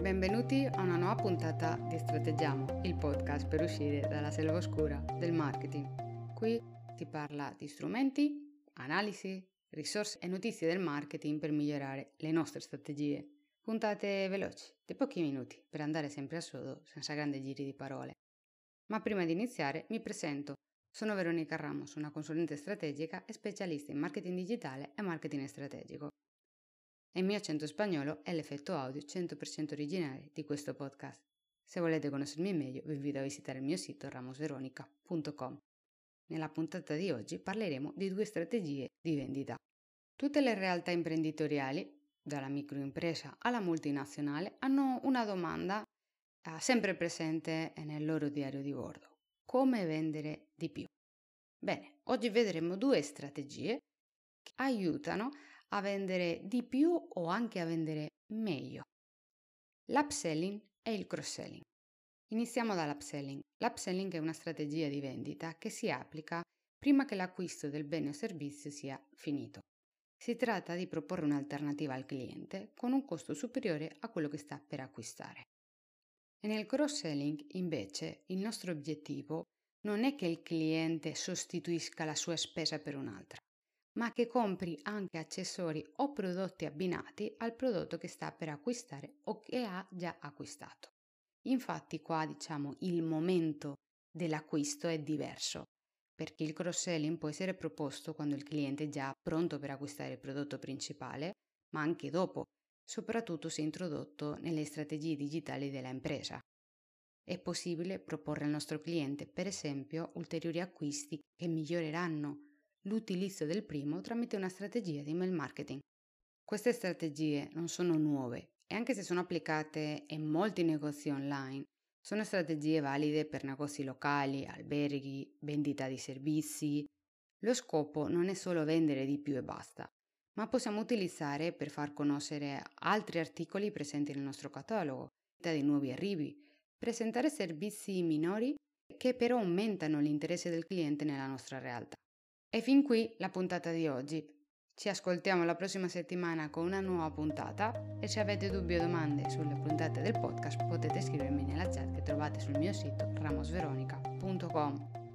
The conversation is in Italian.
benvenuti a una nuova puntata di Strateggiamo, il podcast per uscire dalla selva oscura del marketing. Qui si parla di strumenti, analisi, risorse e notizie del marketing per migliorare le nostre strategie. Puntate veloci, di pochi minuti, per andare sempre a sodo senza grandi giri di parole. Ma prima di iniziare mi presento. Sono Veronica Ramos, una consulente strategica e specialista in marketing digitale e marketing strategico e il mio accento spagnolo è l'effetto audio 100% originale di questo podcast. Se volete conoscermi meglio vi invito a visitare il mio sito ramosveronica.com. Nella puntata di oggi parleremo di due strategie di vendita. Tutte le realtà imprenditoriali, dalla microimpresa alla multinazionale, hanno una domanda eh, sempre presente nel loro diario di bordo. Come vendere di più? Bene, oggi vedremo due strategie che aiutano a vendere di più o anche a vendere meglio. L'upselling e il cross-selling. Iniziamo dall'upselling. L'upselling è una strategia di vendita che si applica prima che l'acquisto del bene o servizio sia finito. Si tratta di proporre un'alternativa al cliente con un costo superiore a quello che sta per acquistare. E nel cross-selling, invece, il nostro obiettivo non è che il cliente sostituisca la sua spesa per un'altra, ma che compri anche accessori o prodotti abbinati al prodotto che sta per acquistare o che ha già acquistato. Infatti qua diciamo il momento dell'acquisto è diverso, perché il cross-selling può essere proposto quando il cliente è già pronto per acquistare il prodotto principale, ma anche dopo, soprattutto se introdotto nelle strategie digitali della impresa. È possibile proporre al nostro cliente, per esempio, ulteriori acquisti che miglioreranno l'utilizzo del primo tramite una strategia di email marketing. Queste strategie non sono nuove e anche se sono applicate in molti negozi online, sono strategie valide per negozi locali, alberghi, vendita di servizi. Lo scopo non è solo vendere di più e basta, ma possiamo utilizzare per far conoscere altri articoli presenti nel nostro catalogo, di nuovi arrivi, presentare servizi minori che però aumentano l'interesse del cliente nella nostra realtà. E fin qui la puntata di oggi. Ci ascoltiamo la prossima settimana con una nuova puntata e se avete dubbi o domande sulle puntate del podcast potete scrivermi nella chat che trovate sul mio sito ramosveronica.com.